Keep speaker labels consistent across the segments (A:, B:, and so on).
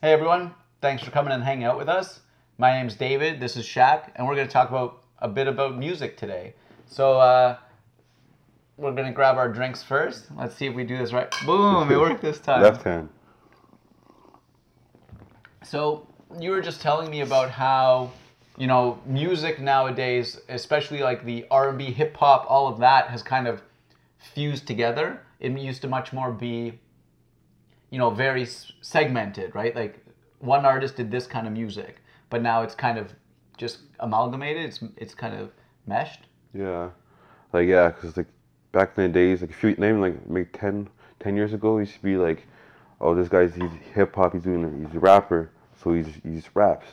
A: Hey everyone, thanks for coming and hanging out with us. My name's David, this is Chak, and we're going to talk about a bit about music today. So, uh, we're going to grab our drinks first. Let's see if we do this right. Boom, it worked this time.
B: Left hand.
A: So, you were just telling me about how, you know, music nowadays, especially like the R&B, hip hop, all of that has kind of fused together. It used to much more be you know very segmented right like one artist did this kind of music but now it's kind of just amalgamated it's it's kind of meshed
B: Yeah. Like yeah, 'cause like back in the days, like few, not even like maybe 10, 10 years ago, used to be like, oh, this guy's he's hip hop, he's doing he's a rapper, so he's he just raps,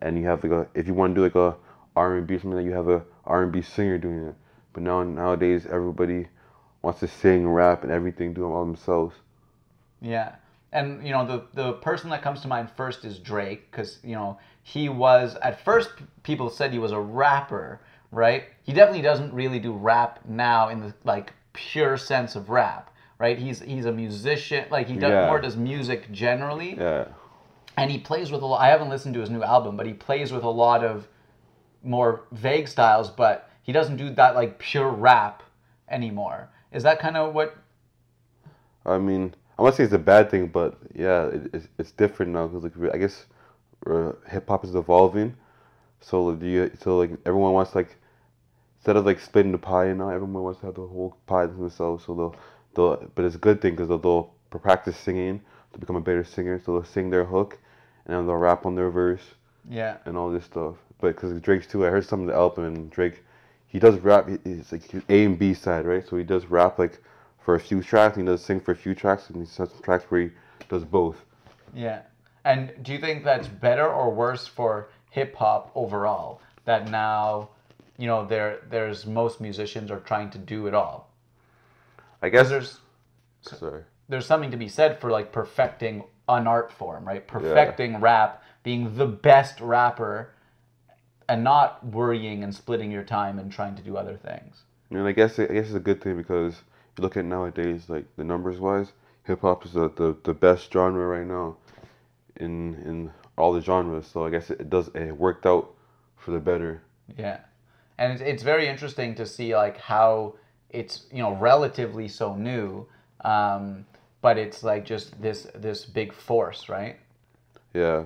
B: and you have like a if you want to do like a R and B something, like you have a R and B singer doing it. But now nowadays everybody wants to sing, rap, and everything, do them all themselves.
A: Yeah and you know the the person that comes to mind first is drake because you know he was at first people said he was a rapper right he definitely doesn't really do rap now in the like pure sense of rap right he's he's a musician like he does
B: Yeah.
A: more does music generally
B: Yeah.
A: and he plays with a lot. I haven't listened to his new album, but he plays with a lot of more vague styles. But he doesn't do that like pure rap anymore. Is that kind of what?
B: I mean, I want to say it's a bad thing, but yeah, it, it's, it's different now because like I guess uh, hip hop is evolving. So like, do you, so like everyone wants like instead of like splitting the pie now, everyone wants to have the whole pie to themselves. So they'll they'll but it's a good thing because they'll, they'll practice singing to become a better singer. So they'll sing their hook, and then they'll rap on their verse
A: Yeah,
B: and all this stuff. But because Drake's too, I heard some of the album and Drake, he does rap. He's like his A and B side, right? So he does rap like for a few tracks, and he does sing for a few tracks, and he has some tracks where he does both.
A: yeah. And do you think that's better or worse for hip hop overall? That now, you know, there there's most musicians are trying to do it all.
B: I guess
A: there's
B: Sorry.
A: there's something to be said for like perfecting an art form, right? Perfecting rap, being the best rapper, and not worrying and splitting your time and trying to do other things.
B: And I guess I guess it's a good thing because you look at nowadays, like the numbers wise, hip hop is the, the, the best genre right now, in in all the genres. So I guess it, does it worked out for the better.
A: Yeah, and it's, it's very interesting to see like how it's you know relatively so new, um, but it's like just this this big force, right?
B: Yeah,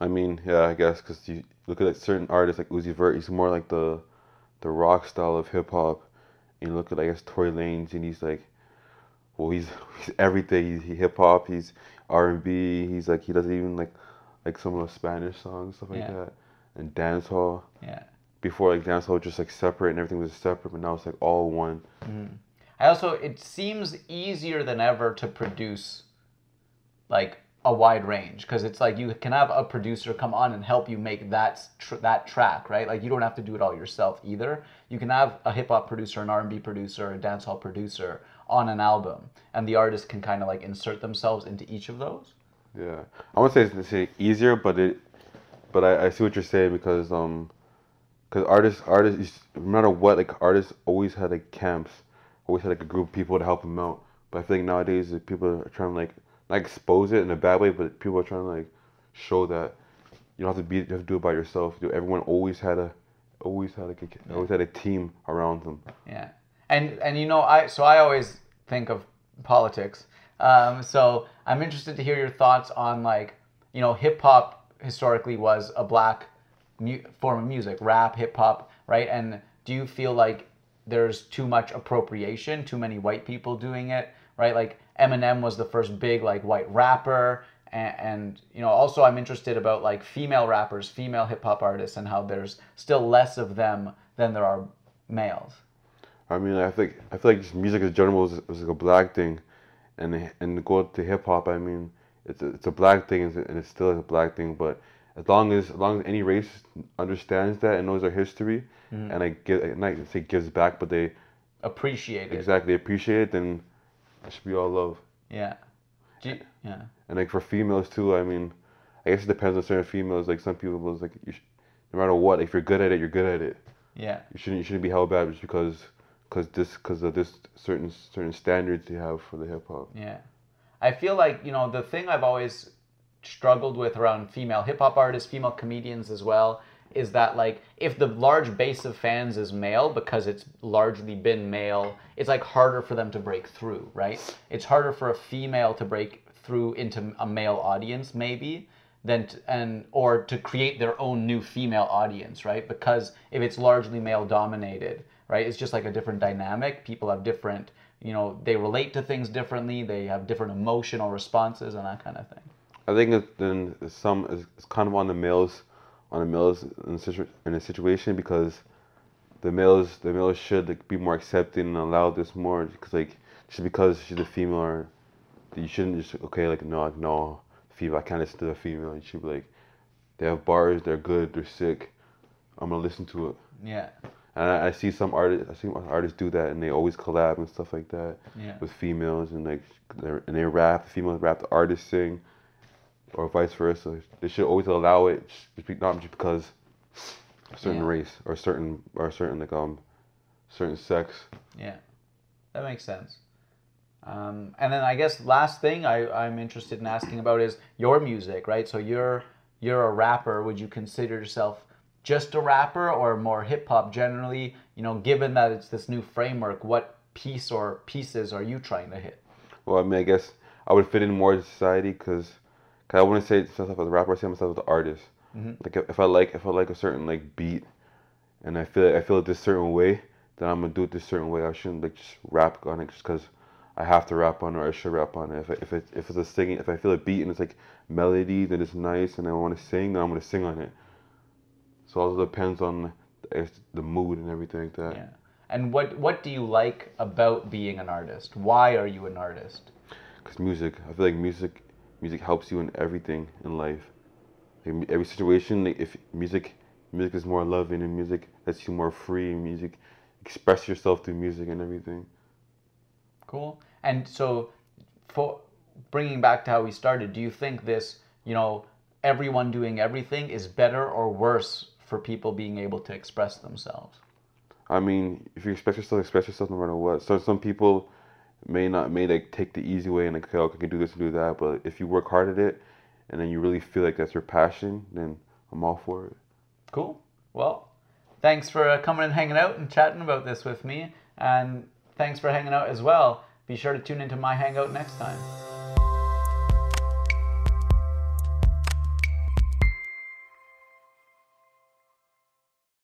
B: I mean, yeah, I guess because you look at like certain artists like Uzi Vert, he's more like the the rock style of hip hop. And you look at I guess Tory Lanez, and he's like, well, he's he's everything. He's he hip hop, he's R and B. He's like he doesn't even like like some of the Spanish songs stuff like
A: Yeah.
B: that, and dancehall.
A: Yeah.
B: Before like dancehall was just like separate and everything was separate, but now it's like all one. Mm-hmm.
A: I also it seems easier than ever to produce like a wide range because it's like you can have a producer come on and help you make that tr- that track right? Like you don't have to do it all yourself either. You can have a hip hop producer an R&B producer a dancehall producer on an album and the artist can kind of like insert themselves into each of those.
B: Yeah, I won't say it's easier, but it, but I, I see what you're saying because um, because artists artists no matter what like artists always had like camps, always had like a group of people to help them out. But I feel like nowadays people are trying to like not expose it in a bad way, but people are trying to like show that you don't have to be you have to do it by yourself. You know, everyone always had a always had like a, always had a team around them.
A: Yeah, and and you know I so I always think of politics. Um, so I'm interested to hear your thoughts on like you know hip hop historically was a black mu- form of music, rap, hip hop, right? And do you feel like there's too much appropriation, too many white people doing it, right? Like Eminem was the first big like white rapper. And, and you know also i'm interested about like female rappers female hip hop artists and how there's still less of them than there are males
B: I mean, I think I feel like just music in general is, is like a black thing, and and go to hip hop, I mean, it's a, it's a black thing and it's- still a black thing. But as long as as long as any race understands that and knows their history, mm-hmm. and I give and I say gives back, but they
A: appreciate it.
B: exactly appreciate it, then it should be all love.
A: Yeah. You- yeah.
B: And like for females too, I mean, I guess it depends on certain females. Like some people was like, you sh- no matter what, if you're good at it, you're good at it.
A: Yeah.
B: You shouldn't you shouldn't be held back just because because this because of this certain certain standards you have for the hip hop.
A: Yeah. I feel like, you know, the thing I've always struggled with around female hip hop artists, female comedians as well, is that like if the large base of fans is male because it's largely been male, it's like harder for them to break through, right? It's harder for a female to break through into a male audience maybe than and or to create their own new female audience, right? Because if it's largely male dominated, right? It's just like a different dynamic. People have different, you know, they relate to things differently. They have different emotional responses and that kind of thing.
B: I think it's then some it's kind of on the males, on the males in a, situ- in a situation because the males the males should like, be more accepting and allow this more because like just because she's a female or you shouldn't just okay like no like, no female I can't listen to a female you should be like they have bars they're good they're sick I'm gonna listen to it
A: Yeah.
B: and I, I see some artists I see artists do that and they always collab and stuff like that
A: Yeah.
B: with females and like they're, and they rap the females rap the artists sing or vice versa they should always allow it not just because a certain
A: Yeah.
B: race or certain or certain like um certain sex
A: Yeah, that makes sense. Um, and then I guess last thing I, I'm interested in asking about is your music, right? So you're you're a rapper. Would you consider yourself just a rapper or more hip hop generally? You know, given that it's this new framework, what piece or pieces are you trying to hit?
B: Well, I mean, I guess I would fit in more to society because I wouldn't say myself as a rapper. I say myself as an artist. Mm-hmm. Like if, I like if I like a certain like beat, and I feel I feel it this certain way, then I'm gonna do it this certain way. I shouldn't like just rap on it just because I have to rap on it or I should rap on it. If I, if it if it's a singing, if I feel a beat and it's like melody, then it's nice, and I want to sing, then I'm gonna sing on it. So it also depends on the, the mood and everything like that.
A: Yeah. And what what do you like about being an artist? Why are you an artist?
B: Cause music, I feel like music, music helps you in everything in life. Like every situation, like if music, music is more loving, and music lets you more free. Music, express yourself through music and everything.
A: Cool. And so, for bringing back to how we started, do you think this, you know, everyone doing everything is better or worse for people being able to express themselves?
B: I mean, if you express yourself, express yourself no matter what. So some people may not may like take the easy way and like okay, I can do this and do that. But if you work hard at it, and then you really feel like that's your passion, then I'm all for it.
A: Cool. Well, thanks for uh, coming and hanging out and chatting about this with me. And thanks for hanging out as well. Be sure to tune into my hangout next time.